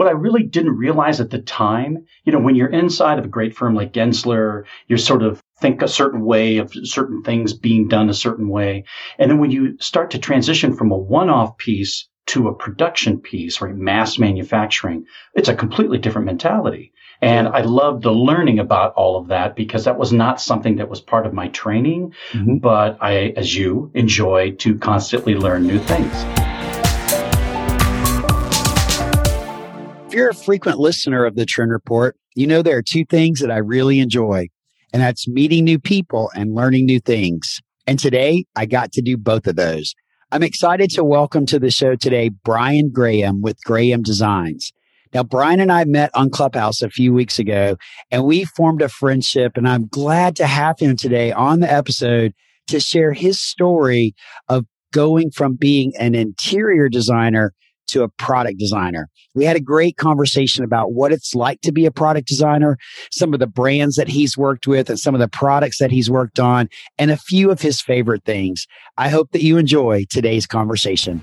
what I really didn't realize at the time, you know, when you're inside of a great firm like Gensler, you're sort of think a certain way of certain things being done a certain way. And then when you start to transition from a one-off piece to a production piece, right? Mass manufacturing, it's a completely different mentality. And I loved the learning about all of that because that was not something that was part of my training, mm-hmm. but I, as you, enjoy to constantly learn new things. If you're a frequent listener of the Trend Report, you know there are two things that I really enjoy, and that's meeting new people and learning new things. And today I got to do both of those. I'm excited to welcome to the show today Brian Graham with Graham Designs. Now, Brian and I met on Clubhouse a few weeks ago and we formed a friendship and I'm glad to have him today on the episode to share his story of going from being an interior designer to a product designer. We had a great conversation about what it's like to be a product designer, some of the brands that he's worked with and some of the products that he's worked on, and a few of his favorite things. I hope that you enjoy today's conversation.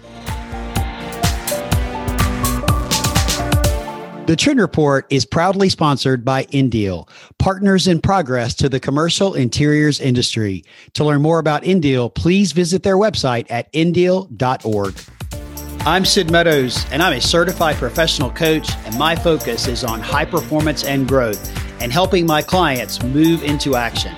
The Trend Report is proudly sponsored by Indeal, partners in progress to the commercial interiors industry. To learn more about Indeal, please visit their website at indeal.org. I'm Sid Meadows, and I'm a certified professional coach, and my focus is on high performance and growth and helping my clients move into action.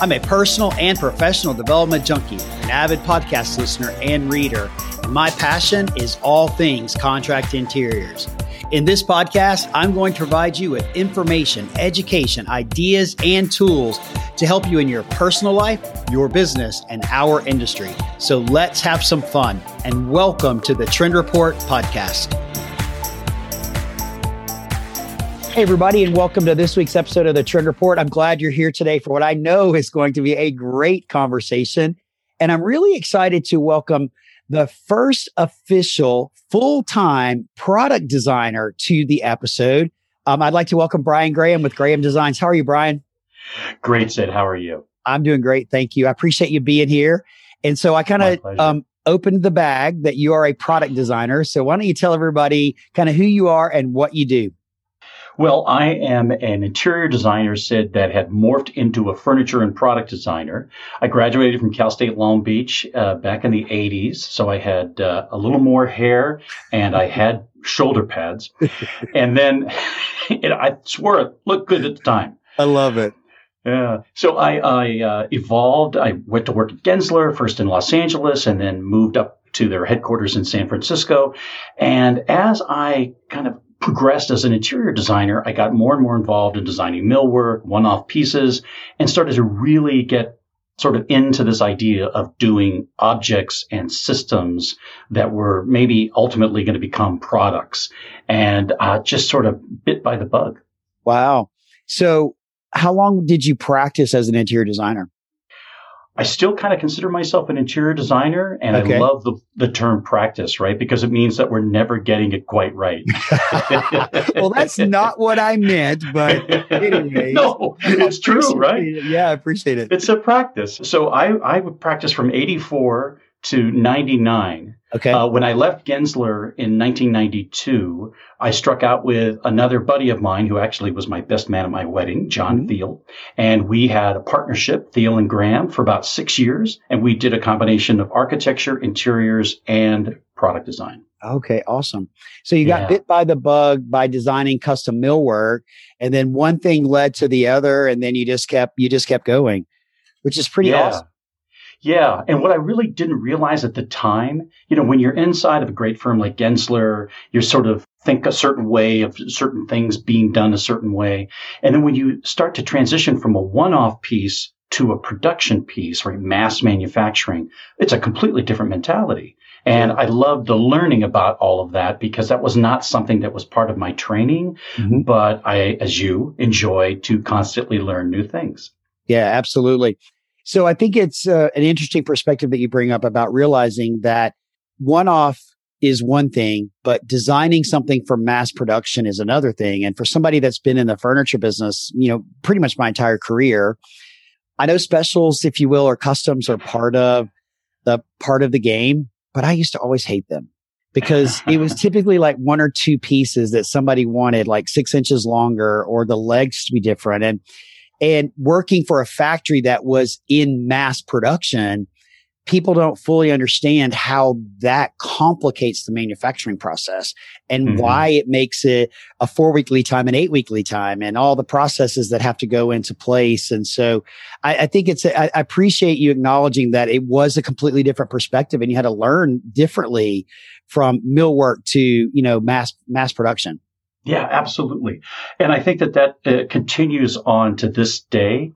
I'm a personal and professional development junkie, an avid podcast listener and reader, and my passion is all things contract interiors. In this podcast, I'm going to provide you with information, education, ideas, and tools to help you in your personal life, your business, and our industry. So let's have some fun and welcome to the Trend Report podcast. Hey, everybody, and welcome to this week's episode of the Trend Report. I'm glad you're here today for what I know is going to be a great conversation. And I'm really excited to welcome the first official full time product designer to the episode. Um, I'd like to welcome Brian Graham with Graham Designs. How are you, Brian? Great, Sid. How are you? I'm doing great. Thank you. I appreciate you being here. And so I kind of um, opened the bag that you are a product designer. So why don't you tell everybody kind of who you are and what you do? Well, I am an interior designer, Sid, that had morphed into a furniture and product designer. I graduated from Cal State Long Beach uh, back in the 80s, so I had uh, a little more hair and I had shoulder pads. and then it, I swear it looked good at the time. I love it. Yeah. So I, I uh, evolved. I went to work at Gensler, first in Los Angeles, and then moved up to their headquarters in San Francisco. And as I kind of progressed as an interior designer, I got more and more involved in designing millwork, one-off pieces, and started to really get sort of into this idea of doing objects and systems that were maybe ultimately going to become products and uh, just sort of bit by the bug. Wow. So how long did you practice as an interior designer? I still kind of consider myself an interior designer and okay. I love the, the term practice, right? Because it means that we're never getting it quite right. well, that's not what I meant, but anyway. no, it's true, right? It. Yeah, I appreciate it. It's a practice. So I, I would practice from 84 to 99. Okay. Uh, when I left Gensler in 1992, I struck out with another buddy of mine who actually was my best man at my wedding, John mm-hmm. Thiel. And we had a partnership, Thiel and Graham, for about six years. And we did a combination of architecture, interiors, and product design. Okay, awesome. So you got yeah. bit by the bug by designing custom millwork, and then one thing led to the other, and then you just kept you just kept going, which is pretty yeah. awesome. Yeah. And what I really didn't realize at the time, you know, when you're inside of a great firm like Gensler, you're sort of think a certain way of certain things being done a certain way. And then when you start to transition from a one-off piece to a production piece, right? Mass manufacturing, it's a completely different mentality. And I loved the learning about all of that because that was not something that was part of my training, mm-hmm. but I, as you, enjoy to constantly learn new things. Yeah, absolutely. So I think it's uh, an interesting perspective that you bring up about realizing that one off is one thing, but designing something for mass production is another thing. And for somebody that's been in the furniture business, you know, pretty much my entire career, I know specials, if you will, or customs are part of the part of the game, but I used to always hate them because it was typically like one or two pieces that somebody wanted, like six inches longer or the legs to be different. And, and working for a factory that was in mass production, people don't fully understand how that complicates the manufacturing process and mm-hmm. why it makes it a four week lead time and eight week lead time and all the processes that have to go into place. And so I, I think it's, I appreciate you acknowledging that it was a completely different perspective and you had to learn differently from millwork to, you know, mass, mass production. Yeah, absolutely. And I think that that uh, continues on to this day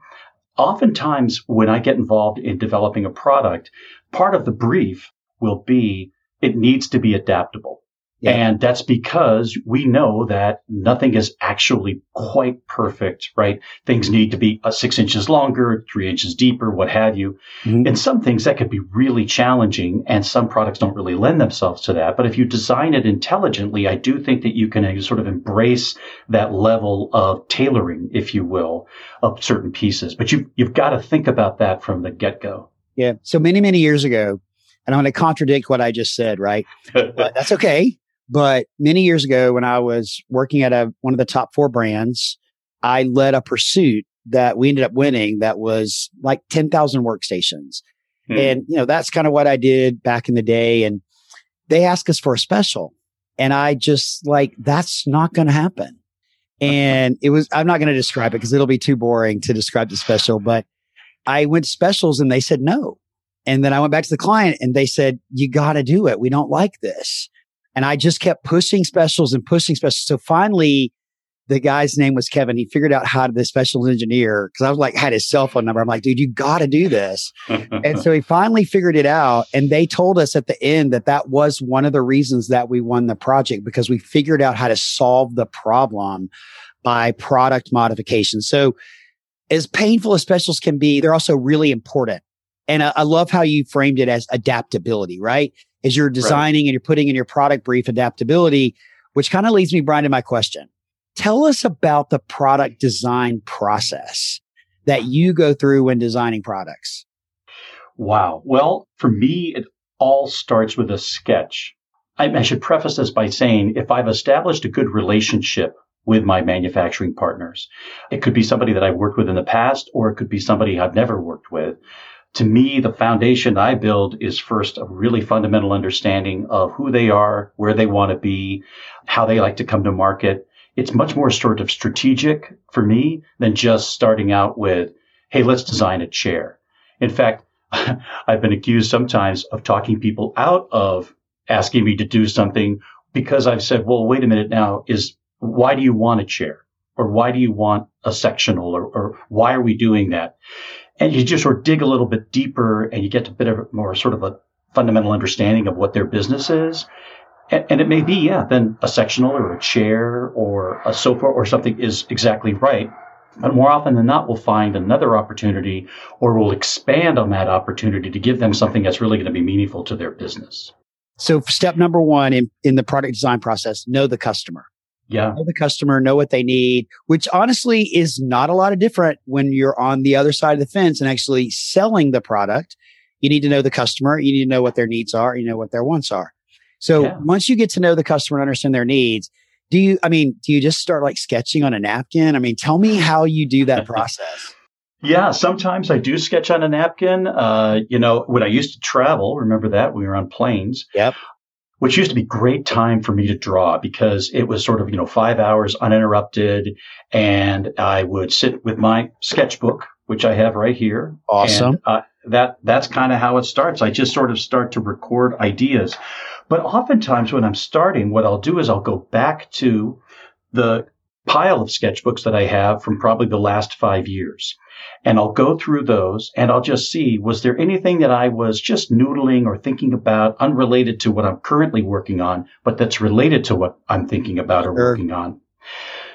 oftentimes when I get involved in developing a product, part of the brief will be it needs to be adaptable. Yeah. And that's because we know that nothing is actually quite perfect, right? Things need to be uh, six inches longer, three inches deeper, what have you. Mm-hmm. And some things that could be really challenging and some products don't really lend themselves to that. But if you design it intelligently, I do think that you can uh, sort of embrace that level of tailoring, if you will, of certain pieces. But you, you've got to think about that from the get go. Yeah. So many, many years ago, and I'm going to contradict what I just said, right? but that's okay. But many years ago, when I was working at a, one of the top four brands, I led a pursuit that we ended up winning that was like 10,000 workstations. Hmm. And, you know, that's kind of what I did back in the day. And they asked us for a special. And I just like, that's not going to happen. And it was, I'm not going to describe it because it'll be too boring to describe the special, but I went specials and they said no. And then I went back to the client and they said, you got to do it. We don't like this. And I just kept pushing specials and pushing specials. So finally, the guy's name was Kevin. He figured out how to the specials engineer because I was like, had his cell phone number. I'm like, dude, you got to do this. and so he finally figured it out. And they told us at the end that that was one of the reasons that we won the project because we figured out how to solve the problem by product modification. So as painful as specials can be, they're also really important. And I, I love how you framed it as adaptability, right? As you're designing right. and you're putting in your product brief adaptability, which kind of leads me, Brian, to my question. Tell us about the product design process that you go through when designing products. Wow. Well, for me, it all starts with a sketch. I, I should preface this by saying if I've established a good relationship with my manufacturing partners, it could be somebody that I've worked with in the past, or it could be somebody I've never worked with to me, the foundation I build is first a really fundamental understanding of who they are, where they want to be, how they like to come to market. It's much more sort of strategic for me than just starting out with, Hey, let's design a chair. In fact, I've been accused sometimes of talking people out of asking me to do something because I've said, well, wait a minute now is why do you want a chair? Or why do you want a sectional? Or, or why are we doing that? And you just sort of dig a little bit deeper and you get a bit of more sort of a fundamental understanding of what their business is. And, and it may be, yeah, then a sectional or a chair or a sofa or something is exactly right. But more often than not, we'll find another opportunity or we'll expand on that opportunity to give them something that's really going to be meaningful to their business. So step number one in, in the product design process, know the customer. Yeah. Know the customer, know what they need, which honestly is not a lot of different when you're on the other side of the fence and actually selling the product. You need to know the customer. You need to know what their needs are. You know what their wants are. So yeah. once you get to know the customer and understand their needs, do you, I mean, do you just start like sketching on a napkin? I mean, tell me how you do that process. Yeah, sometimes I do sketch on a napkin. Uh, you know, when I used to travel, remember that we were on planes. Yep which used to be great time for me to draw because it was sort of, you know, five hours uninterrupted. And I would sit with my sketchbook, which I have right here. Awesome. And, uh, that, that's kind of how it starts. I just sort of start to record ideas. But oftentimes when I'm starting, what I'll do is I'll go back to the pile of sketchbooks that I have from probably the last five years. And I'll go through those and I'll just see, was there anything that I was just noodling or thinking about unrelated to what I'm currently working on, but that's related to what I'm thinking about or sure. working on?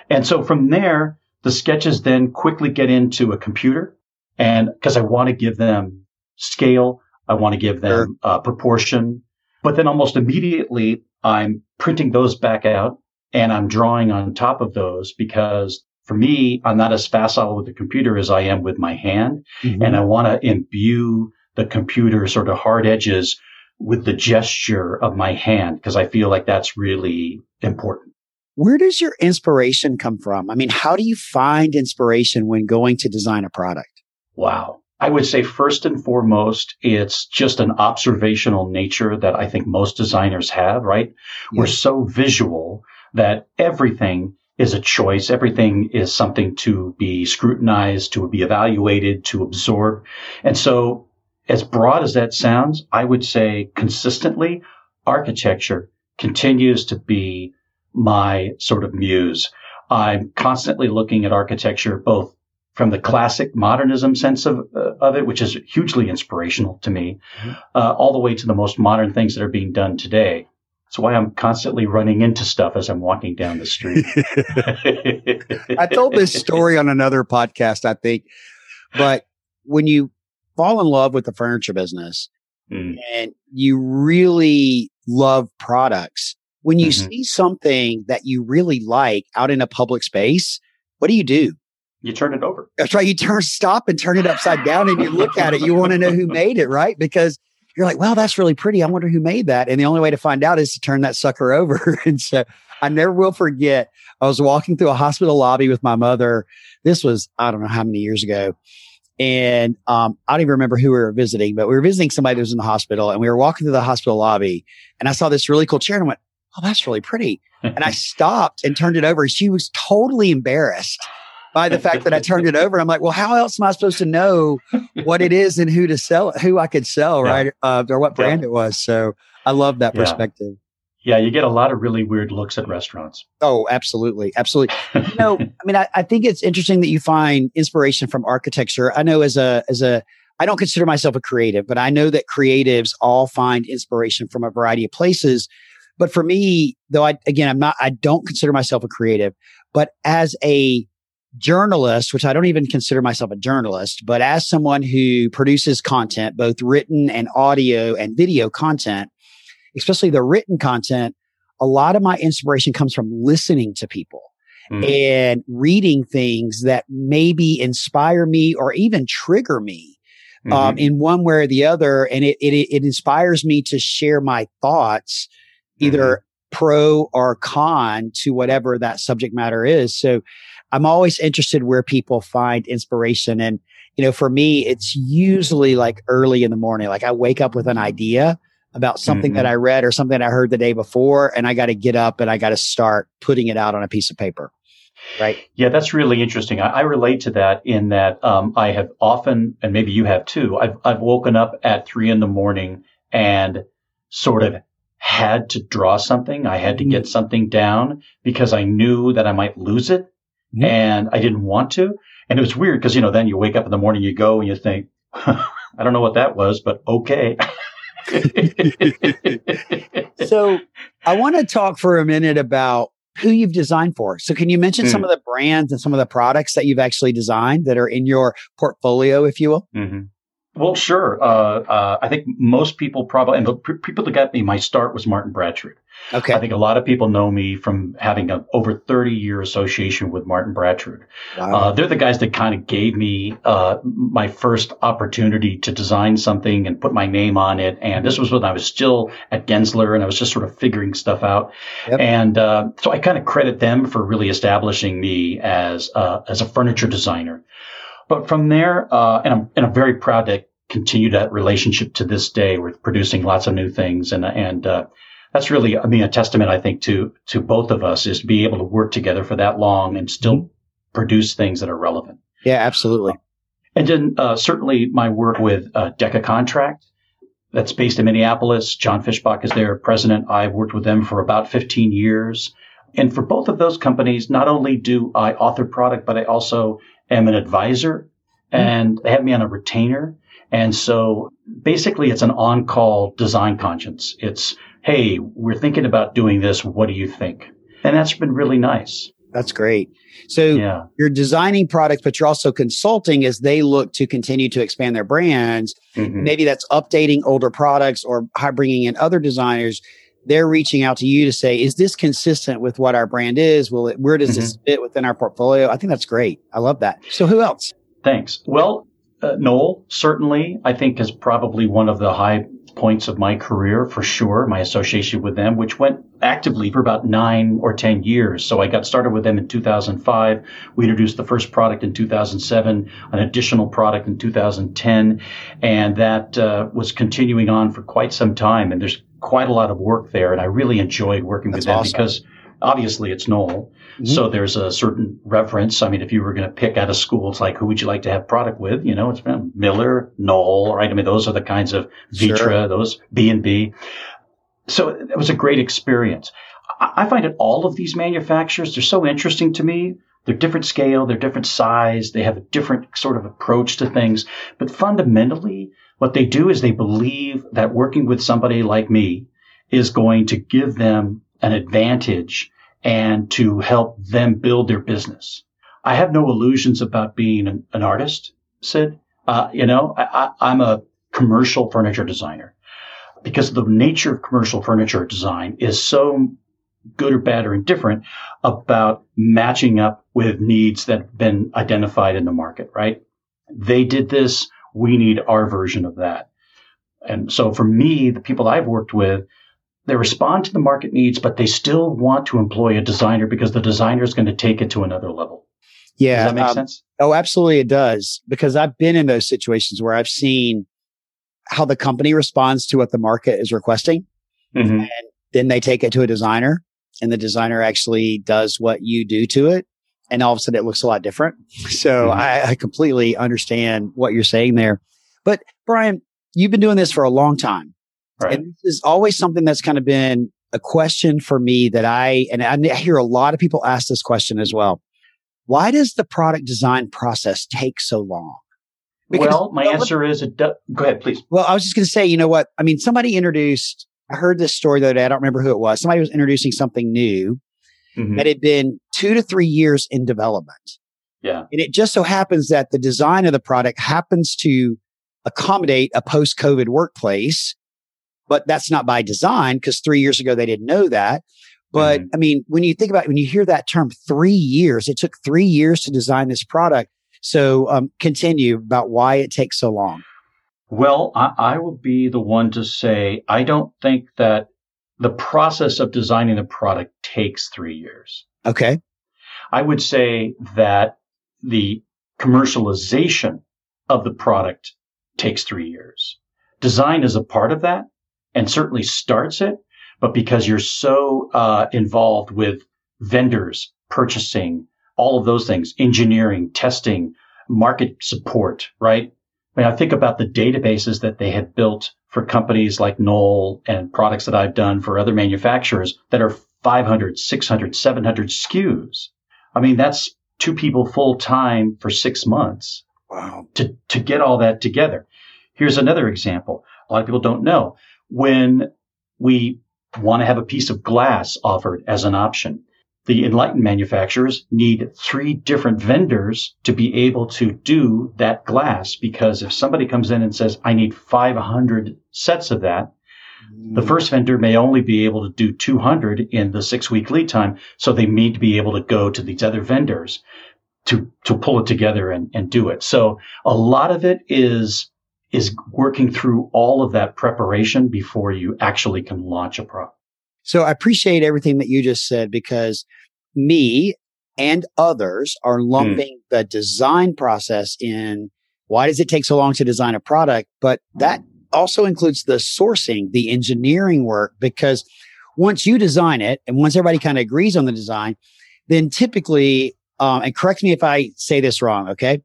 And so from there, the sketches then quickly get into a computer and because I want to give them scale, I want to give them sure. uh, proportion, but then almost immediately I'm printing those back out and I'm drawing on top of those because for me, I'm not as facile with the computer as I am with my hand. Mm-hmm. And I want to imbue the computer sort of hard edges with the gesture of my hand because I feel like that's really important. Where does your inspiration come from? I mean, how do you find inspiration when going to design a product? Wow. I would say first and foremost, it's just an observational nature that I think most designers have, right? We're so visual that everything is a choice. Everything is something to be scrutinized, to be evaluated, to absorb. And so as broad as that sounds, I would say consistently architecture continues to be my sort of muse. I'm constantly looking at architecture, both from the classic modernism sense of, uh, of it, which is hugely inspirational to me, mm-hmm. uh, all the way to the most modern things that are being done today. That's why I'm constantly running into stuff as I'm walking down the street. I told this story on another podcast, I think, but when you fall in love with the furniture business mm. and you really love products, when you mm-hmm. see something that you really like out in a public space, what do you do? You turn it over. That's right. You turn stop and turn it upside down and you look at it. You want to know who made it, right? Because you're like, well, that's really pretty. I wonder who made that. And the only way to find out is to turn that sucker over. and so I never will forget. I was walking through a hospital lobby with my mother. This was, I don't know how many years ago. And um, I don't even remember who we were visiting, but we were visiting somebody that was in the hospital and we were walking through the hospital lobby and I saw this really cool chair and I went, oh, that's really pretty. And I stopped and turned it over. She was totally embarrassed by the fact that I turned it over. I'm like, well, how else am I supposed to know what it is and who to sell, it? who I could sell, yeah. right? Uh, or what brand yeah. it was. So I love that perspective. Yeah, you get a lot of really weird looks at restaurants. Oh, absolutely. Absolutely. you know, I mean, I, I think it's interesting that you find inspiration from architecture. I know as a, as a, I don't consider myself a creative, but I know that creatives all find inspiration from a variety of places. But for me, though, I, again, I'm not, I don't consider myself a creative, but as a journalist, which I don't even consider myself a journalist, but as someone who produces content, both written and audio and video content, especially the written content, a lot of my inspiration comes from listening to people. Mm. And reading things that maybe inspire me or even trigger me um, mm-hmm. um, in one way or the other. And it, it, it inspires me to share my thoughts either mm-hmm. pro or con to whatever that subject matter is. So I'm always interested where people find inspiration. And, you know, for me, it's usually like early in the morning. Like I wake up with an idea about something mm-hmm. that I read or something I heard the day before, and I got to get up and I got to start putting it out on a piece of paper. Right. Yeah, that's really interesting. I, I relate to that in that um, I have often, and maybe you have too, I've, I've woken up at three in the morning and sort of had to draw something. I had to get mm-hmm. something down because I knew that I might lose it mm-hmm. and I didn't want to. And it was weird because, you know, then you wake up in the morning, you go and you think, I don't know what that was, but okay. so I want to talk for a minute about who you've designed for. So can you mention mm. some of the brands and some of the products that you've actually designed that are in your portfolio, if you will? Mm-hmm. Well, sure. Uh, uh, I think most people probably, and the p- people that got me my start was Martin Brattrud. Okay. I think a lot of people know me from having an over 30 year association with Martin Brattrud. Wow. Uh, they're the guys that kind of gave me uh, my first opportunity to design something and put my name on it. And this was when I was still at Gensler and I was just sort of figuring stuff out. Yep. And uh, so I kind of credit them for really establishing me as uh, as a furniture designer. But from there, uh, and I'm and I'm very proud to continue that relationship to this day. We're producing lots of new things, and and uh, that's really, I mean, a testament, I think, to to both of us is to be able to work together for that long and still mm-hmm. produce things that are relevant. Yeah, absolutely. And then uh, certainly my work with uh, Decca Contract, that's based in Minneapolis. John Fishbach is their president. I've worked with them for about 15 years. And for both of those companies, not only do I author product, but I also am an advisor mm-hmm. and they have me on a retainer. And so basically it's an on-call design conscience. It's, Hey, we're thinking about doing this. What do you think? And that's been really nice. That's great. So yeah. you're designing products, but you're also consulting as they look to continue to expand their brands. Mm-hmm. Maybe that's updating older products or bringing in other designers. They're reaching out to you to say, is this consistent with what our brand is? Will it, where does mm-hmm. this fit within our portfolio? I think that's great. I love that. So who else? Thanks. Well, uh, Knoll certainly, I think is probably one of the high points of my career for sure, my association with them, which went actively for about nine or 10 years. So I got started with them in 2005. We introduced the first product in 2007, an additional product in 2010, and that uh, was continuing on for quite some time. And there's quite a lot of work there. And I really enjoyed working That's with them awesome. because obviously it's Knoll. Mm-hmm. So there's a certain reference. I mean, if you were going to pick out a school, it's like, who would you like to have product with? You know, it's been Miller, Knoll, right? I mean, those are the kinds of Vitra, sure. those B and B. So it was a great experience. I find that all of these manufacturers, they're so interesting to me. They're different scale, they're different size, they have a different sort of approach to things. But fundamentally, what they do is they believe that working with somebody like me is going to give them an advantage and to help them build their business. I have no illusions about being an, an artist, Sid. Uh, you know, I, I'm a commercial furniture designer because the nature of commercial furniture design is so good or bad or indifferent about matching up with needs that have been identified in the market, right? They did this. We need our version of that. And so for me, the people I've worked with, they respond to the market needs, but they still want to employ a designer because the designer is going to take it to another level. Yeah. Does that make um, sense? Oh, absolutely. It does. Because I've been in those situations where I've seen how the company responds to what the market is requesting. Mm-hmm. And then they take it to a designer and the designer actually does what you do to it. And all of a sudden it looks a lot different. So mm-hmm. I, I completely understand what you're saying there. But Brian, you've been doing this for a long time. Right. And this is always something that's kind of been a question for me that I, and I hear a lot of people ask this question as well. Why does the product design process take so long? Because, well, my answer is it does. Go ahead, please. Well, I was just going to say, you know what? I mean, somebody introduced, I heard this story the other day. I don't remember who it was. Somebody was introducing something new mm-hmm. that had been two to three years in development. Yeah. And it just so happens that the design of the product happens to accommodate a post COVID workplace but that's not by design because three years ago they didn't know that. But mm-hmm. I mean, when you think about it, when you hear that term three years, it took three years to design this product. So um, continue about why it takes so long. Well, I, I will be the one to say I don't think that the process of designing the product takes three years. Okay. I would say that the commercialization of the product takes three years. Design is a part of that, and certainly starts it, but because you're so uh, involved with vendors, purchasing, all of those things, engineering, testing, market support, right? I mean, I think about the databases that they have built for companies like Knoll and products that I've done for other manufacturers that are 500, 600, 700 SKUs. I mean, that's two people full time for six months. Wow. To, to get all that together. Here's another example. A lot of people don't know when we want to have a piece of glass offered as an option. The Enlightened manufacturers need three different vendors to be able to do that glass because if somebody comes in and says, I need 500 sets of that, the mm. first vendor may only be able to do 200 in the six week lead time. So they need to be able to go to these other vendors to, to pull it together and, and do it. So a lot of it is is working through all of that preparation before you actually can launch a product. So I appreciate everything that you just said because me and others are hmm. lumping mm. the design process in why does it take so long to design a product? But that also includes the sourcing, the engineering work, because once you design it and once everybody kind of agrees on the design, then typically, um, and correct me if I say this wrong, okay?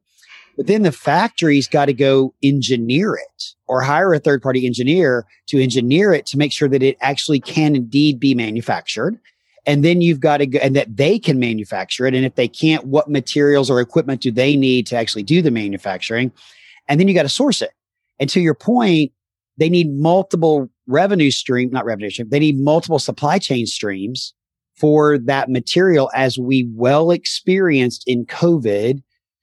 But then the factory's got to go engineer it or hire a third party engineer to engineer it to make sure that it actually can indeed be manufactured. And then you've got to go and that they can manufacture it. And if they can't, what materials or equipment do they need to actually do the manufacturing? And then you got to source it. And to your point, they need multiple revenue stream, not revenue stream. They need multiple supply chain streams for that material as we well experienced in COVID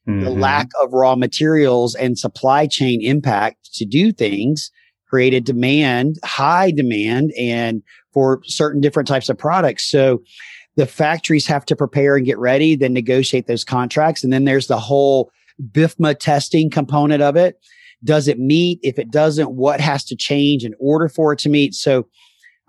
Mm-hmm. The lack of raw materials and supply chain impact to do things created demand, high demand, and for certain different types of products. So the factories have to prepare and get ready, then negotiate those contracts. And then there's the whole BIFMA testing component of it Does it meet? If it doesn't, what has to change in order for it to meet? So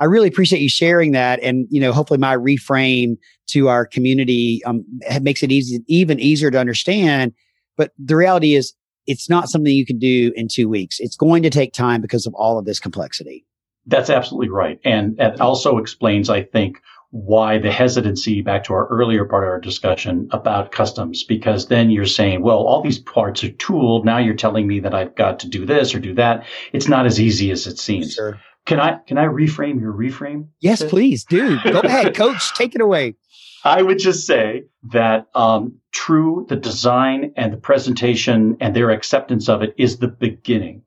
I really appreciate you sharing that. And, you know, hopefully my reframe to our community um, makes it easy, even easier to understand. But the reality is it's not something you can do in two weeks. It's going to take time because of all of this complexity. That's absolutely right. And it also explains, I think, why the hesitancy back to our earlier part of our discussion about customs, because then you're saying, well, all these parts are tooled. Now you're telling me that I've got to do this or do that. It's not as easy as it seems. Sure. Can I, can I reframe your reframe? Yes, please do. Go ahead, coach. Take it away. I would just say that um, true, the design and the presentation and their acceptance of it is the beginning.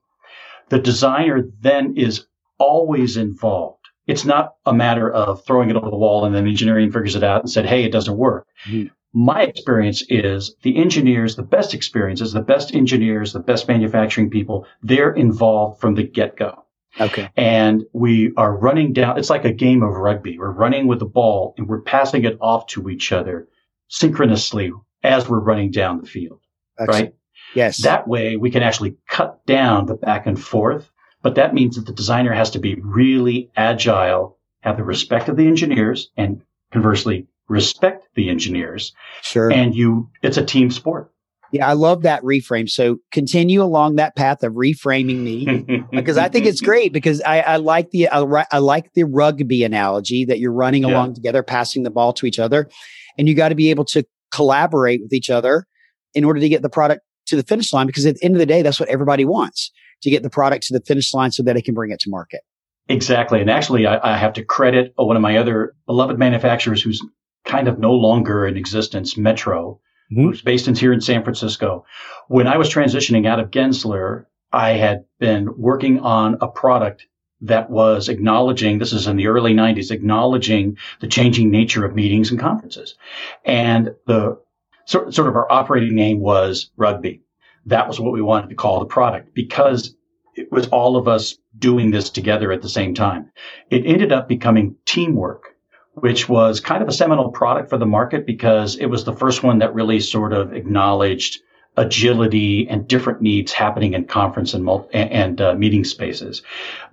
The designer then is always involved. It's not a matter of throwing it over the wall and then engineering figures it out and said, hey, it doesn't work. Mm-hmm. My experience is the engineers, the best experiences, the best engineers, the best manufacturing people, they're involved from the get go. Okay. And we are running down, it's like a game of rugby. We're running with the ball and we're passing it off to each other synchronously as we're running down the field. Excellent. Right? Yes. That way we can actually cut down the back and forth, but that means that the designer has to be really agile, have the respect of the engineers and conversely respect the engineers. Sure. And you, it's a team sport. Yeah, I love that reframe. So continue along that path of reframing me because I think it's great because I, I like the I, I, like the rugby analogy that you're running yeah. along together, passing the ball to each other, and you got to be able to collaborate with each other in order to get the product to the finish line. Because at the end of the day, that's what everybody wants to get the product to the finish line so that they can bring it to market. Exactly, and actually, I, I have to credit one of my other beloved manufacturers who's kind of no longer in existence, Metro mm-hmm. who's based in here in San Francisco. When I was transitioning out of Gensler, I had been working on a product that was acknowledging, this is in the early 90s, acknowledging the changing nature of meetings and conferences. And the sort, sort of our operating name was rugby. That was what we wanted to call the product because it was all of us doing this together at the same time. It ended up becoming teamwork which was kind of a seminal product for the market because it was the first one that really sort of acknowledged agility and different needs happening in conference and, multi- and uh, meeting spaces.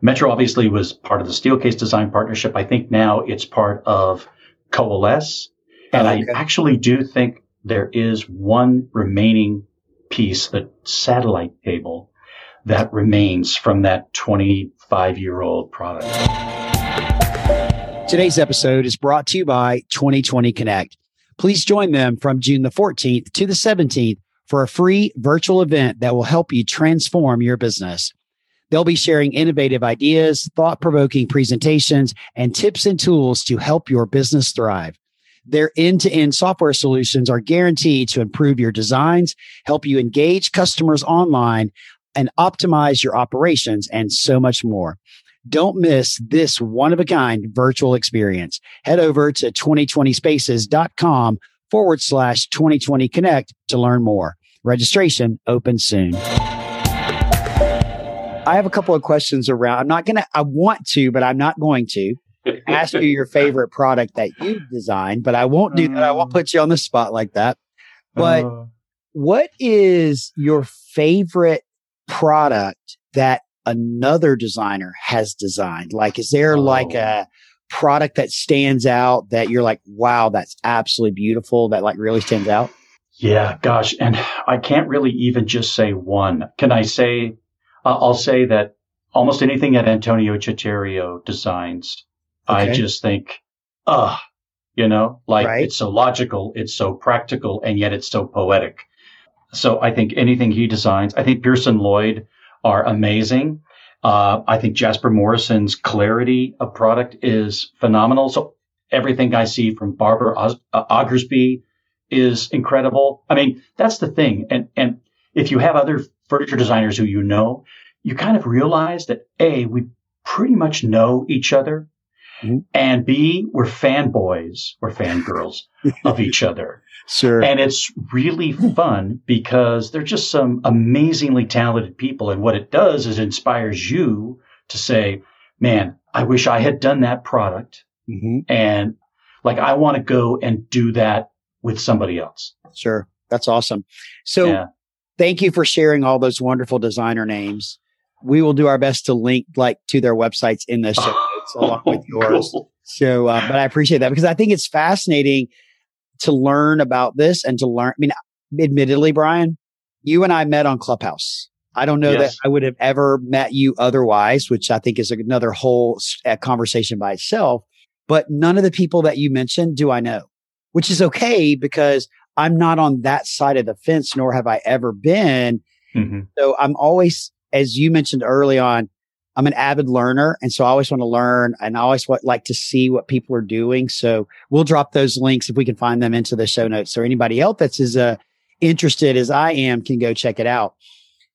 Metro obviously was part of the Steelcase Design Partnership. I think now it's part of Coalesse. And okay. I actually do think there is one remaining piece, the satellite cable, that remains from that 25 year old product. Today's episode is brought to you by 2020 Connect. Please join them from June the 14th to the 17th for a free virtual event that will help you transform your business. They'll be sharing innovative ideas, thought provoking presentations, and tips and tools to help your business thrive. Their end to end software solutions are guaranteed to improve your designs, help you engage customers online, and optimize your operations, and so much more. Don't miss this one of a kind virtual experience. Head over to 2020spaces.com forward slash 2020 connect to learn more. Registration opens soon. I have a couple of questions around. I'm not going to, I want to, but I'm not going to ask you your favorite product that you designed, but I won't do that. I won't put you on the spot like that. But uh, what is your favorite product that another designer has designed? Like, is there oh. like a product that stands out that you're like, wow, that's absolutely beautiful that like really stands out? Yeah, gosh. And I can't really even just say one. Can I say, uh, I'll say that almost anything that Antonio Citterio designs, okay. I just think, ah, uh, you know, like right. it's so logical, it's so practical, and yet it's so poetic. So I think anything he designs, I think Pearson Lloyd are amazing. Uh, I think Jasper Morrison's clarity of product is phenomenal. So everything I see from Barbara Os- uh, Osgerby is incredible. I mean, that's the thing. And, and if you have other furniture designers who you know, you kind of realize that A, we pretty much know each other. Mm-hmm. And B, we're fanboys, we're fangirls of each other. Sure. And it's really fun because they're just some amazingly talented people. And what it does is it inspires you to say, man, I wish I had done that product. Mm-hmm. And like, I want to go and do that with somebody else. Sure. That's awesome. So yeah. thank you for sharing all those wonderful designer names. We will do our best to link like to their websites in this show notes along with yours. Cool. So, uh, but I appreciate that because I think it's fascinating to learn about this and to learn. I mean, admittedly, Brian, you and I met on Clubhouse. I don't know Yes. that I would have ever met you otherwise, which I think is another whole conversation by itself. But none of the people that you mentioned do I know, which is okay because I'm not on that side of the fence, nor have I ever been. Mhm. So I'm always, as you mentioned early on, I'm an avid learner. And so I always want to learn and I always want, like to see what people are doing. So we'll drop those links if we can find them into the show notes. So anybody else that's as uh, interested as I am can go check it out.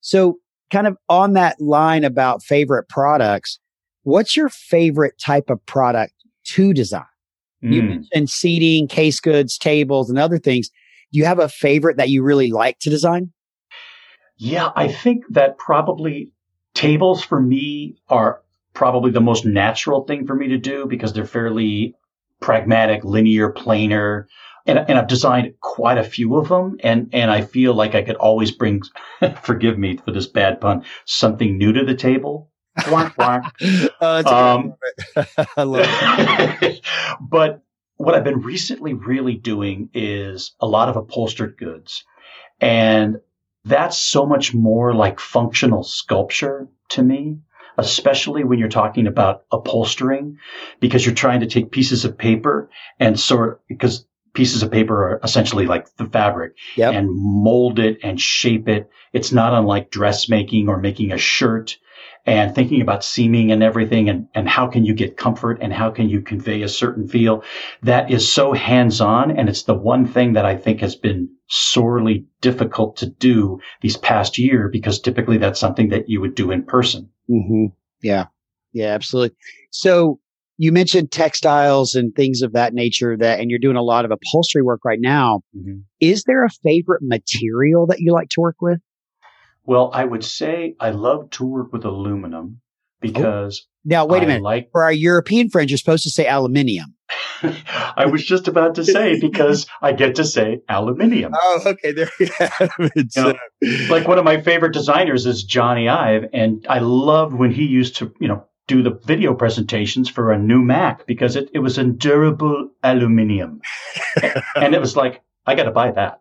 So kind of on that line about favorite products, what's your favorite type of product to design? You Mm. mentioned seating, case goods, tables, and other things. Do you have a favorite that you really like to design? Yeah, I think that probably tables for me are probably the most natural thing for me to do because they're fairly pragmatic, linear, planar. And, and I've designed quite a few of them. And, and I feel like I could always bring, forgive me for this bad pun, something new to the table. Uh, Um, I love it. but what I've been recently really doing is a lot of upholstered goods. And that's so much more like functional sculpture to me, especially when you're talking about upholstering, because you're trying to take pieces of paper and sort because pieces of paper are essentially like the fabric Yep. and mold it and shape it. It's not unlike dressmaking or making a shirt and thinking about seaming and everything and, and how can you get comfort and how can you convey a certain feel that is so hands on. And it's the one thing that I think has been sorely difficult to do these past year because typically that's something that you would do in person. hmm Yeah. Yeah, absolutely. So you mentioned textiles and things of that nature that, and you're doing a lot of upholstery work right now. Is there a favorite material that you like to work with? Well, I would say I love to work with aluminum oh. because Now, wait a minute. like For our European friends, you're supposed to say aluminium. I was just about to say because I get to say aluminium. Oh, okay. There you have it. You know, like one of my favorite designers is Jony Ive, and I loved when he used to, you know, do the video presentations for a new Mac because it, it was in durable aluminium. and it was like, I got to buy that.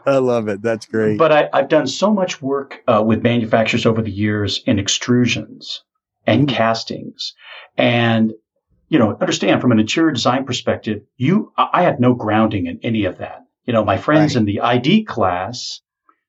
I love it. That's great. But I, I've done so much work uh, with manufacturers over the years in extrusions and Mm. castings. And, you know, understand from an interior design perspective, you, I I had no grounding in any of that. You know, my friends Right. in the ID class,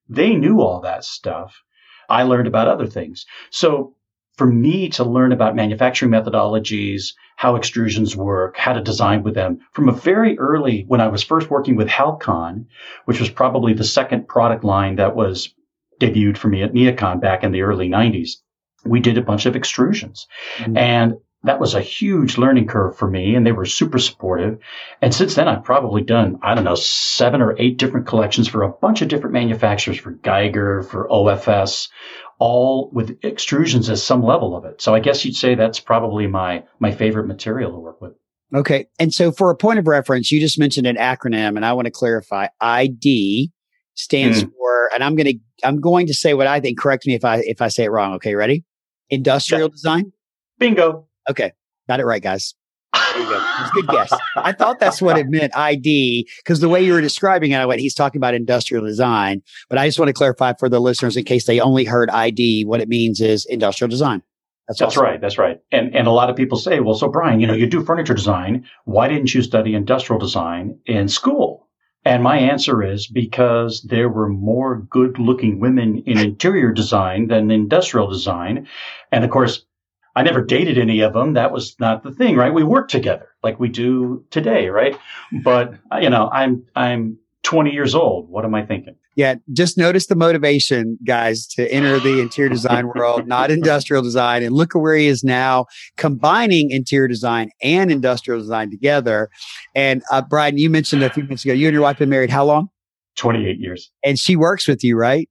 they knew all that stuff. I learned about other things. So for me to learn about manufacturing methodologies, how extrusions work, how to design with them from a very early, when I was first working with Halcon, which was probably the second product line that was debuted for me at Neocon back in the early 90s. We did a bunch of extrusions Mhm. and that was a huge learning curve for me and they were super supportive. And since then, I've probably done, I don't know, seven or eight different collections for a bunch of different manufacturers for Geiger, for OFS, all with extrusions as some level of it. So I guess you'd say that's probably my, my favorite material to work with. Okay. And so for a point of reference, you just mentioned an acronym and I want to clarify ID stands hmm. for, and I'm going to, I'm going to say what I think. Correct me if I, if I say it wrong. Okay. Ready? Industrial design. Bingo. Okay. Got it right, guys. There you go. It's a good guess. I thought that's what it meant, ID, because the way you were describing it, I went, he's talking about industrial design. But I just want to clarify for the listeners in case they only heard ID, what it means is industrial design. That's, That's awesome. right. That's right. And and a lot of people say, well, so Brian, you know, you do furniture design. Why didn't you study industrial design in school? And my answer is because there were more good looking women in interior design than industrial design. And of course, I never dated any of them. That was not the thing, right? We worked together like we do today, right? But you know, I'm I'm 20 years old. What am I thinking? Yeah, just notice the motivation, guys, to enter the interior design world, not industrial design. And look at where he is now, combining interior design and industrial design together. And uh, Brian, you mentioned a few minutes ago, you and your wife been married how long? 28 years. And she works with you, right?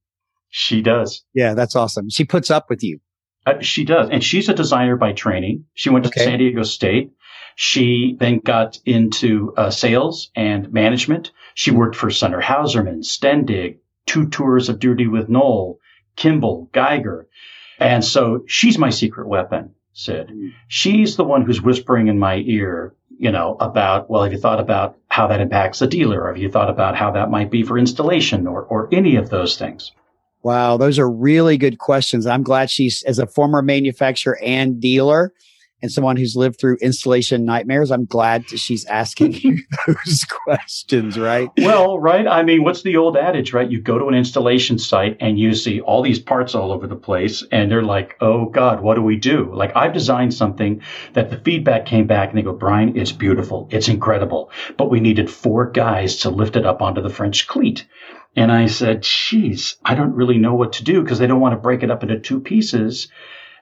She does. Yeah, that's awesome. She puts up with you. Uh, she does. And she's a designer by training. She went to San Diego State. She then got into uh, sales and management. She worked for Sunar Hauserman, Stendig, two tours of Duty with Knoll, Kimball, Geiger. And so she's my secret weapon, Sid. Mm. She's the one who's whispering in my ear, you know, about, well, have you thought about how that impacts the dealer? Have you thought about how that might be for installation or, or any of those things? Wow, those are really good questions. I'm glad she's, as a former manufacturer and dealer, and someone who's lived through installation nightmares, I'm glad she's asking you those questions, right? Well, right. I mean, what's the old adage, right? You go to an installation site and you see all these parts all over the place, and they're like, oh God, what do we do? Like, I've designed something that the feedback came back and they go, Brian, it's beautiful. It's incredible. But we needed four guys to lift it up onto the French cleat. And I said, geez, I don't really know what to do because they don't want to break it up into two pieces.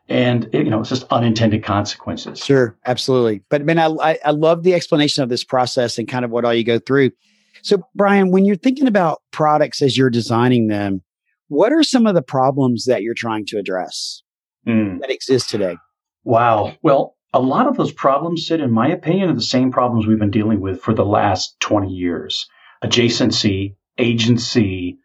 And you know it's just unintended consequences. Sure absolutely. But man I, I love the explanation of this process and kind of what all you go through. So brian when you're thinking about products as you're designing them what are some of the problems that you're trying to address mm. that exist today? Wow. Well a lot of those problems Sid in my opinion are the same problems we've been dealing with for the last 20 years. Adjacency agency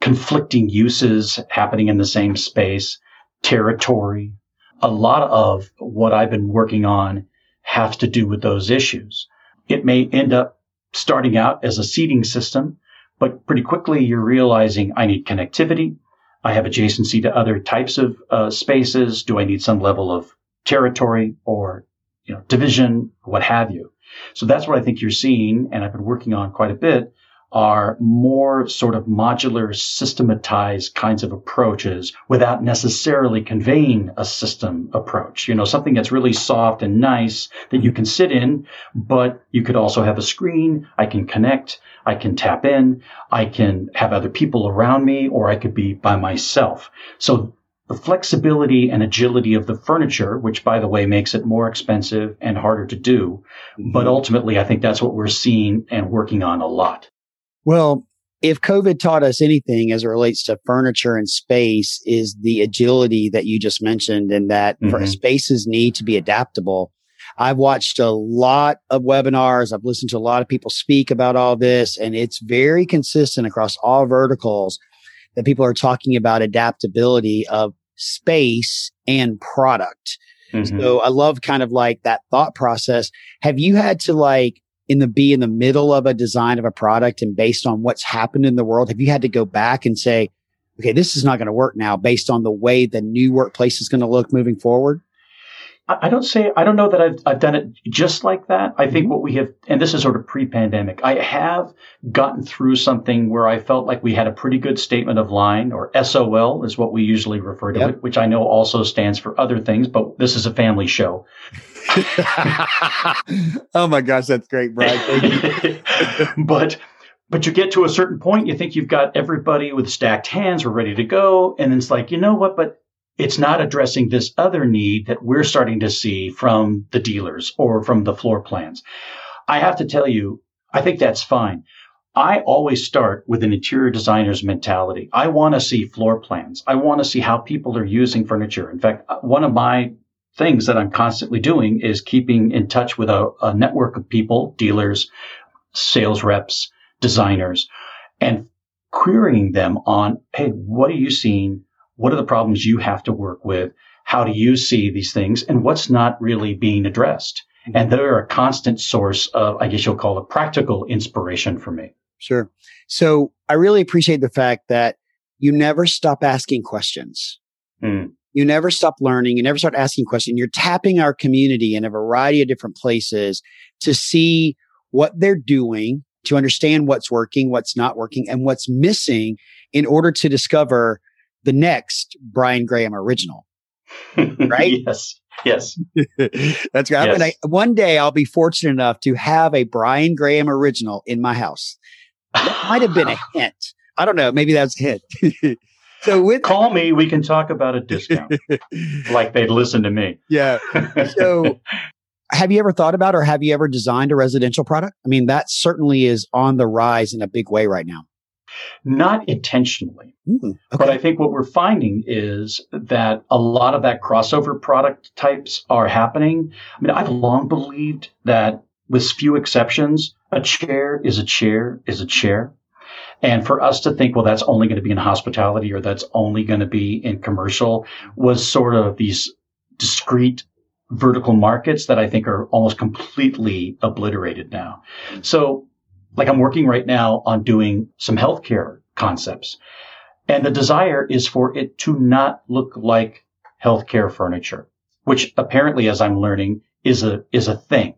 conflicting uses happening in the same space territory a lot of what I've been working on has to do with those issues. It may end up starting out as a seating system, but pretty quickly you're realizing I need connectivity. I have adjacency to other types of uh, spaces. Do I need some level of territory or you know division, what have you? So that's what I think you're seeing, and I've been working on quite a bit are more sort of modular, systematized kinds of approaches without necessarily conveying a system approach. You know, something that's really soft and nice that you can sit in, but you could also have a screen. I can connect. I can tap in. I can have other people around me, or I could be by myself. So the flexibility and agility of the furniture, which by the way makes it more expensive and harder to do. But mm-hmm. ultimately, I think that's what we're seeing and working on a lot. Well, if COVID taught us anything as it relates to furniture and space is the agility that you just mentioned and that mm-hmm. spaces need to be adaptable. I've watched a lot of webinars. I've listened to a lot of people speak about all this and it's very consistent across all verticals that people are talking about adaptability of space and product. Mm-hmm. So I love kind of like that thought process. Have you had to like in the be in the middle of a design of a product and based on what's happened in the world have you had to go back and say okay this is not going to work now based on the way the new workplace is going to look moving forward I don't say I don't know that I've I've done it just like that. I think mm-hmm. what we have, and this is sort of pre-pandemic. I have gotten through something where I felt like we had a pretty good statement of line, or SOL is what we usually refer to yep. it, which I know also stands for other things. But this is a family show. oh my gosh, that's great, Brian. but but you get to a certain point, you think you've got everybody with stacked hands, we're ready to go, and it's like, you know what? But it's not addressing this other need that we're starting to see from the dealers or from the floor plans. I have to tell you, I think that's fine. I always start with an interior designer's mentality. I want to see floor plans. I want to see how people are using furniture. In fact, one of my things that I'm constantly doing is keeping in touch with a, a network of people, dealers, sales reps, designers, and querying them on, hey, what are you seeing? What are the problems you have to work with? How do you see these things? And what's not really being addressed? And they're a constant source of, I guess you'll call it practical inspiration for me. Sure. So I really appreciate the fact that you never stop asking questions. Mm. You never stop learning. You never start asking questions. You're tapping our community in a variety of different places to see what they're doing, to understand what's working, what's not working, and what's missing in order to discover the next Brian Graham original. Right? yes. Yes. That's right. Yes. One day I'll be fortunate enough to have a Brian Graham original in my house. That might have been a hint. I don't know. Maybe that's a hint. so with call me, we can talk about a discount. like they'd listen to me. Yeah. So have you ever thought about or have you ever designed a residential product? I mean, that certainly is on the rise in a big way right now. Not intentionally. Mm, okay. But I think what we're finding is that a lot of that crossover product types are happening. I mean, I've long believed that with few exceptions, a chair is a chair is a chair. And for us to think, well, that's only going to be in hospitality or that's only going to be in commercial was sort of these discrete vertical markets that I think are almost completely obliterated now. So like I'm working right now on doing some healthcare concepts and the desire is for it to not look like healthcare furniture, which apparently, as I'm learning, is a, is a thing.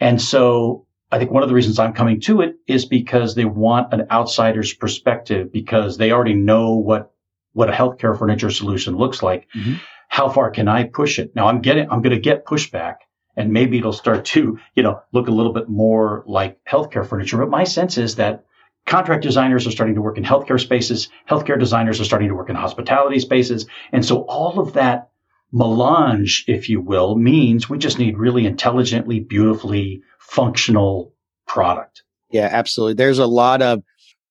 And so I think one of the reasons I'm coming to it is because they want an outsider's perspective because they already know what, what a healthcare furniture solution looks like. Mm-hmm. How far can I push it? Now I'm getting, I'm going to get pushback and maybe it'll start to, you know, look a little bit more like healthcare furniture. But my sense is that contract designers are starting to work in healthcare spaces. Healthcare designers are starting to work in hospitality spaces. And so all of that melange, if you will, means we just need really intelligently, beautifully functional product. Yeah, absolutely. There's a lot of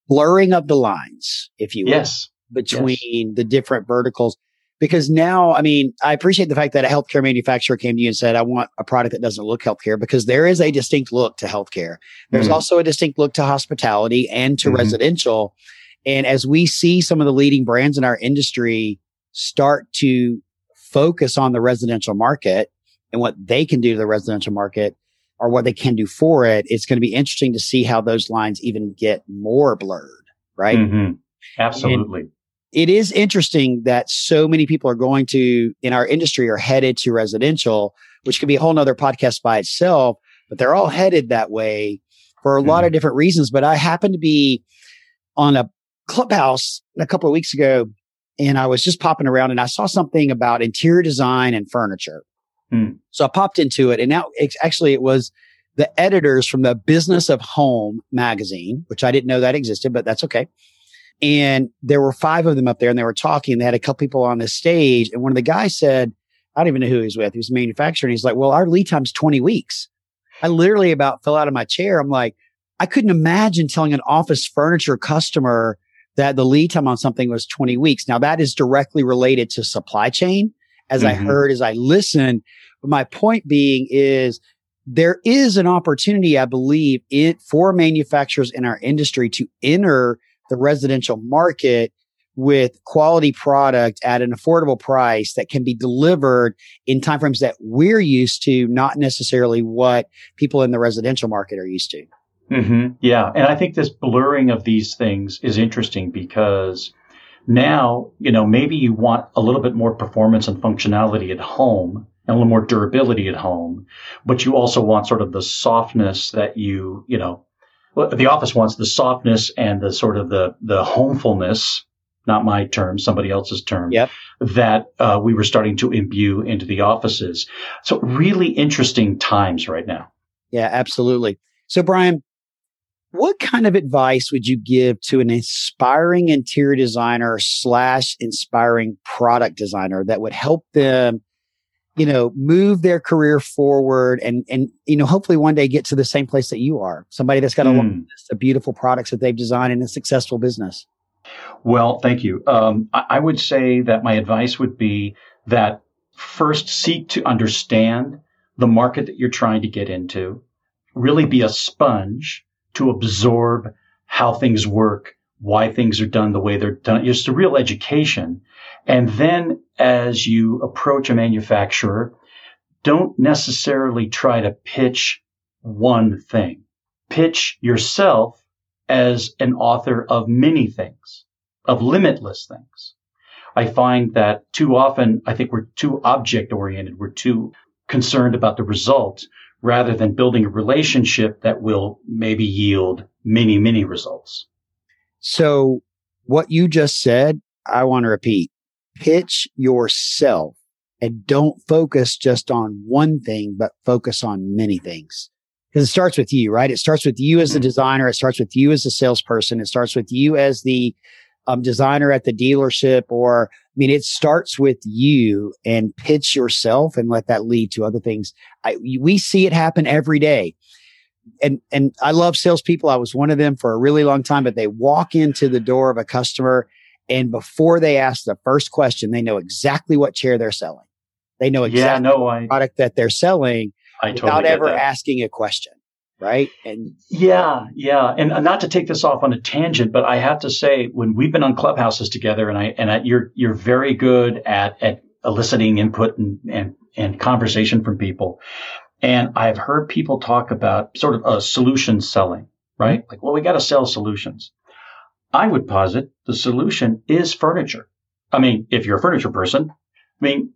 blurring of the lines, if you will, yes. between yes. the different verticals. Because now, I mean, I appreciate the fact that a healthcare manufacturer came to you and said, I want a product that doesn't look healthcare because there is a distinct look to healthcare. There's mm-hmm. also a distinct look to hospitality and to mm-hmm. residential. And as we see some of the leading brands in our industry start to focus on the residential market and what they can do to the residential market or what they can do for it, it's going to be interesting to see how those lines even get more blurred, right? Mm-hmm. Absolutely. And it is interesting that so many people are going to in our industry are headed to residential, which could be a whole nother podcast by itself, but they're all headed that way for a mm-hmm. lot of different reasons. But I happened to be on a clubhouse a couple of weeks ago and I was just popping around and I saw something about interior design and furniture. Mm. So I popped into it and now it's actually it was the editors from the Business of Home magazine, which I didn't know that existed, but that's okay. And there were five of them up there and they were talking. They had a couple people on the stage. And one of the guys said, I don't even know who he was with. He was a manufacturer. And he's like, well, our lead time's 20 weeks. I literally about fell out of my chair. I'm like, I couldn't imagine telling an office furniture customer that the lead time on something was 20 weeks. Now that is directly related to supply chain, as mm-hmm. I heard, as I listened. But my point being is there is an opportunity, I believe, it for manufacturers in our industry to enter the residential market with quality product at an affordable price that can be delivered in timeframes that we're used to, not necessarily what people in the residential market are used to. Mm-hmm. Yeah. And I think this blurring of these things is interesting because now, you know, maybe you want a little bit more performance and functionality at home and a little more durability at home, but you also want sort of the softness that you, you know, the office wants the softness and the sort of the, the homefulness, not my term, somebody else's term, yep. that uh, we were starting to imbue into the offices. So really interesting times right now. Yeah, absolutely. So Brian, what kind of advice would you give to an inspiring interior designer slash inspiring product designer that would help them, you know, move their career forward and, and, you know, hopefully one day get to the same place that you are? Somebody that's got a mm. list of beautiful products that they've designed and a successful business. Well, thank you. Um, I, I would say that my advice would be that first seek to understand the market that you're trying to get into, really be a sponge to absorb how things work, why things are done the way they're done. Just a real education. And then as you approach a manufacturer, don't necessarily try to pitch one thing. Pitch yourself as an author of many things, of limitless things. I find that too often, I think we're too object oriented. We're too concerned about the result rather than building a relationship that will maybe yield many, many results. So what you just said, I want to repeat. Pitch yourself and don't focus just on one thing, but focus on many things. Because it starts with you, right? It starts with you as the designer. It starts with you as a salesperson. It starts with you as the um, designer at the dealership or I mean, it starts with you and pitch yourself and let that lead to other things. I, we see it happen every day. And, and I love salespeople. I was one of them for a really long time, but they walk into the door of a customer and before they ask the first question, they know exactly what chair they're selling. They know exactly yeah, no, I, product that they're selling I without totally ever that. asking a question. right? And yeah, yeah. And not to take this off on a tangent, but I have to say, when we've been on clubhouses together, and I and I, you're you're very good at at eliciting input and and and conversation from people. And I've heard people talk about sort of a solution selling, right? Like, well, we got to sell solutions. I would posit the solution is furniture. I mean, if you're a furniture person, I mean,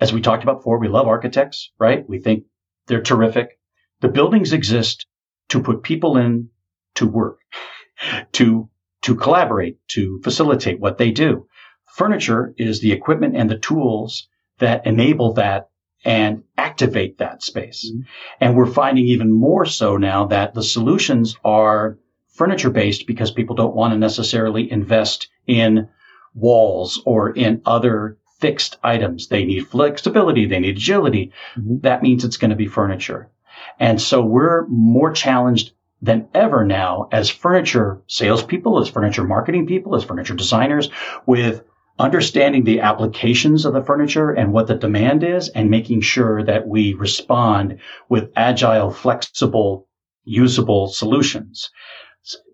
as we talked about before, we love architects, right? We think they're terrific. The buildings exist to put people in to work, to, to collaborate, to facilitate what they do. Furniture is the equipment and the tools that enable that and activate that space. Mm-hmm. And we're finding even more so now that the solutions are furniture based because people don't want to necessarily invest in walls or in other fixed items. They need flexibility. They need agility. Mm-hmm. That means it's going to be furniture. And so we're more challenged than ever now as furniture salespeople, as furniture marketing people, as furniture designers with understanding the applications of the furniture and what the demand is and making sure that we respond with agile, flexible, usable solutions.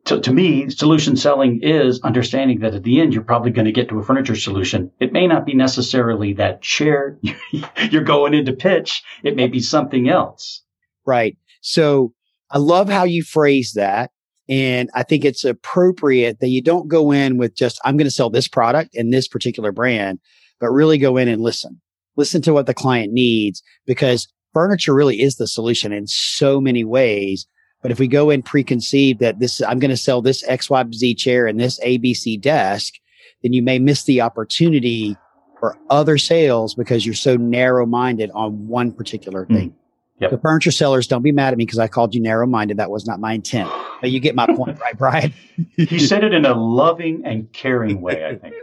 To, to, me, solution selling is understanding that at the end, you're probably going to get to a furniture solution. It may not be necessarily that chair you're going into pitch. It may be something else. Right. So I love how you phrase that. And I think it's appropriate that you don't go in with just, I'm going to sell this product and this particular brand, but really go in and listen. Listen to what the client needs because furniture really is the solution in so many ways. But if we go in preconceived that this, I'm going to sell this XYZ chair and this ABC desk, then you may miss the opportunity for other sales because you're so narrow minded on one particular hmm. thing. Mm. Yep. The furniture sellers, don't be mad at me because I called you narrow minded. That was not my intent. But you get my point, right, Brian? he said it in a loving and caring way, I think.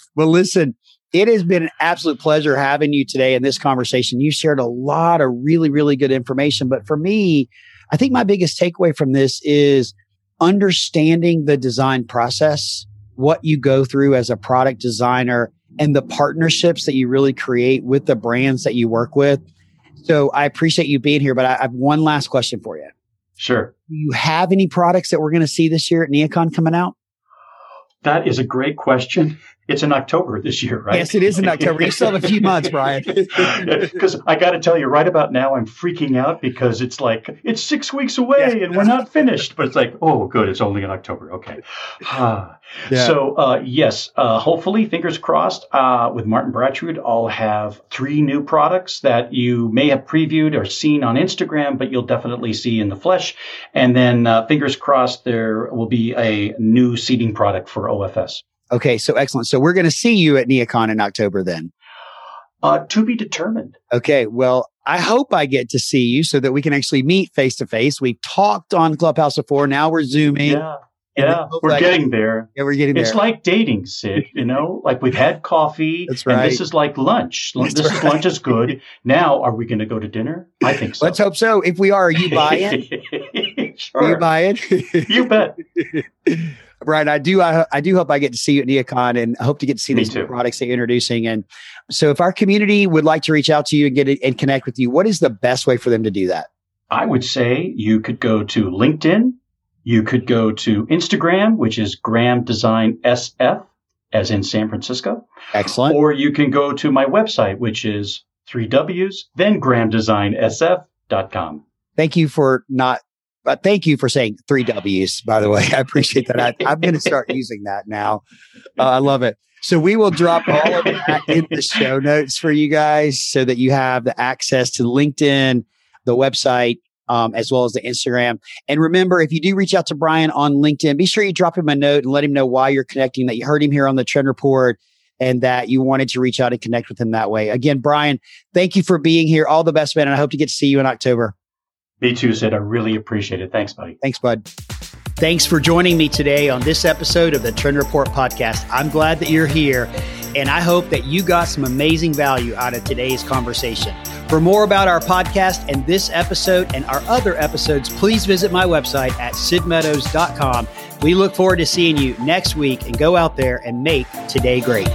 well, listen, it has been an absolute pleasure having you today in this conversation. You shared a lot of really, really good information. But for me, I think my biggest takeaway from this is understanding the design process, what you go through as a product designer, and the partnerships that you really create with the brands that you work with so I appreciate you being here, but I, have one last question for you. Sure. Do you have any products that we're going to see this year at NeoCon coming out? That is a great question. It's in October this year, right? Yes, it is in October. You still have a few months, Brian. Because I got to tell you, right about now, I'm freaking out because it's like it's six weeks away yeah. and we're not finished. But it's like, oh, good, it's only in October. Okay. yeah. So uh, yes, uh, hopefully, fingers crossed. Uh, with Martin Brattrud, I'll have three new products that you may have previewed or seen on Instagram, but you'll definitely see in the flesh. And then, uh, fingers crossed, there will be a new seating product for OFS. Okay, so excellent. So we're going to see you at NeoCon in October then. Uh, to be determined. Okay, well, I hope I get to see you so that we can actually meet face to face. We've talked on Clubhouse before. Now we're zooming. Yeah. Yeah, we're like, getting there. Yeah, we're getting there. It's like dating, Sid. You know, like we've had coffee. That's right. And this is like lunch. That's this right. is lunch is good. Now, are we going to go to dinner? I think so. Let's hope so. If we are, are you buying? sure. Are you buying? you bet. Brian, I do. I, I, do hope I get to see you at NeoCon, and I hope to get to see Me these products that you're introducing. And so, if our community would like to reach out to you and get it and connect with you, what is the best way for them to do that? I would say you could go to LinkedIn. You could go to Instagram, which is Graham Design SF, as in San Francisco. Excellent. Or you can go to my website, which is three W's, then grahamdesignsf.com. Thank you for not but thank you for saying three W's, by the way. I appreciate that. I, am going to start using that now. Uh, I love it. So we will drop all of that in the show notes for you guys so that you have the access to LinkedIn, the website, um, as well as the Instagram. And remember, if you do reach out to Brian on LinkedIn, be sure you drop him a note and let him know why you're connecting, that you heard him here on the Trend Report and that you wanted to reach out and connect with him that way. Again, Brian, thank you for being here. All the best, man. And I hope to get to see you in October. Me too, Sid. I really appreciate it. Thanks, buddy. Thanks, bud. Thanks for joining me today on this episode of the Trend Report podcast. I'm glad that you're here, and I hope that you got some amazing value out of today's conversation. For more about our podcast and this episode and our other episodes, please visit my website at sidmeadows.com. We look forward to seeing you next week and go out there and make today great.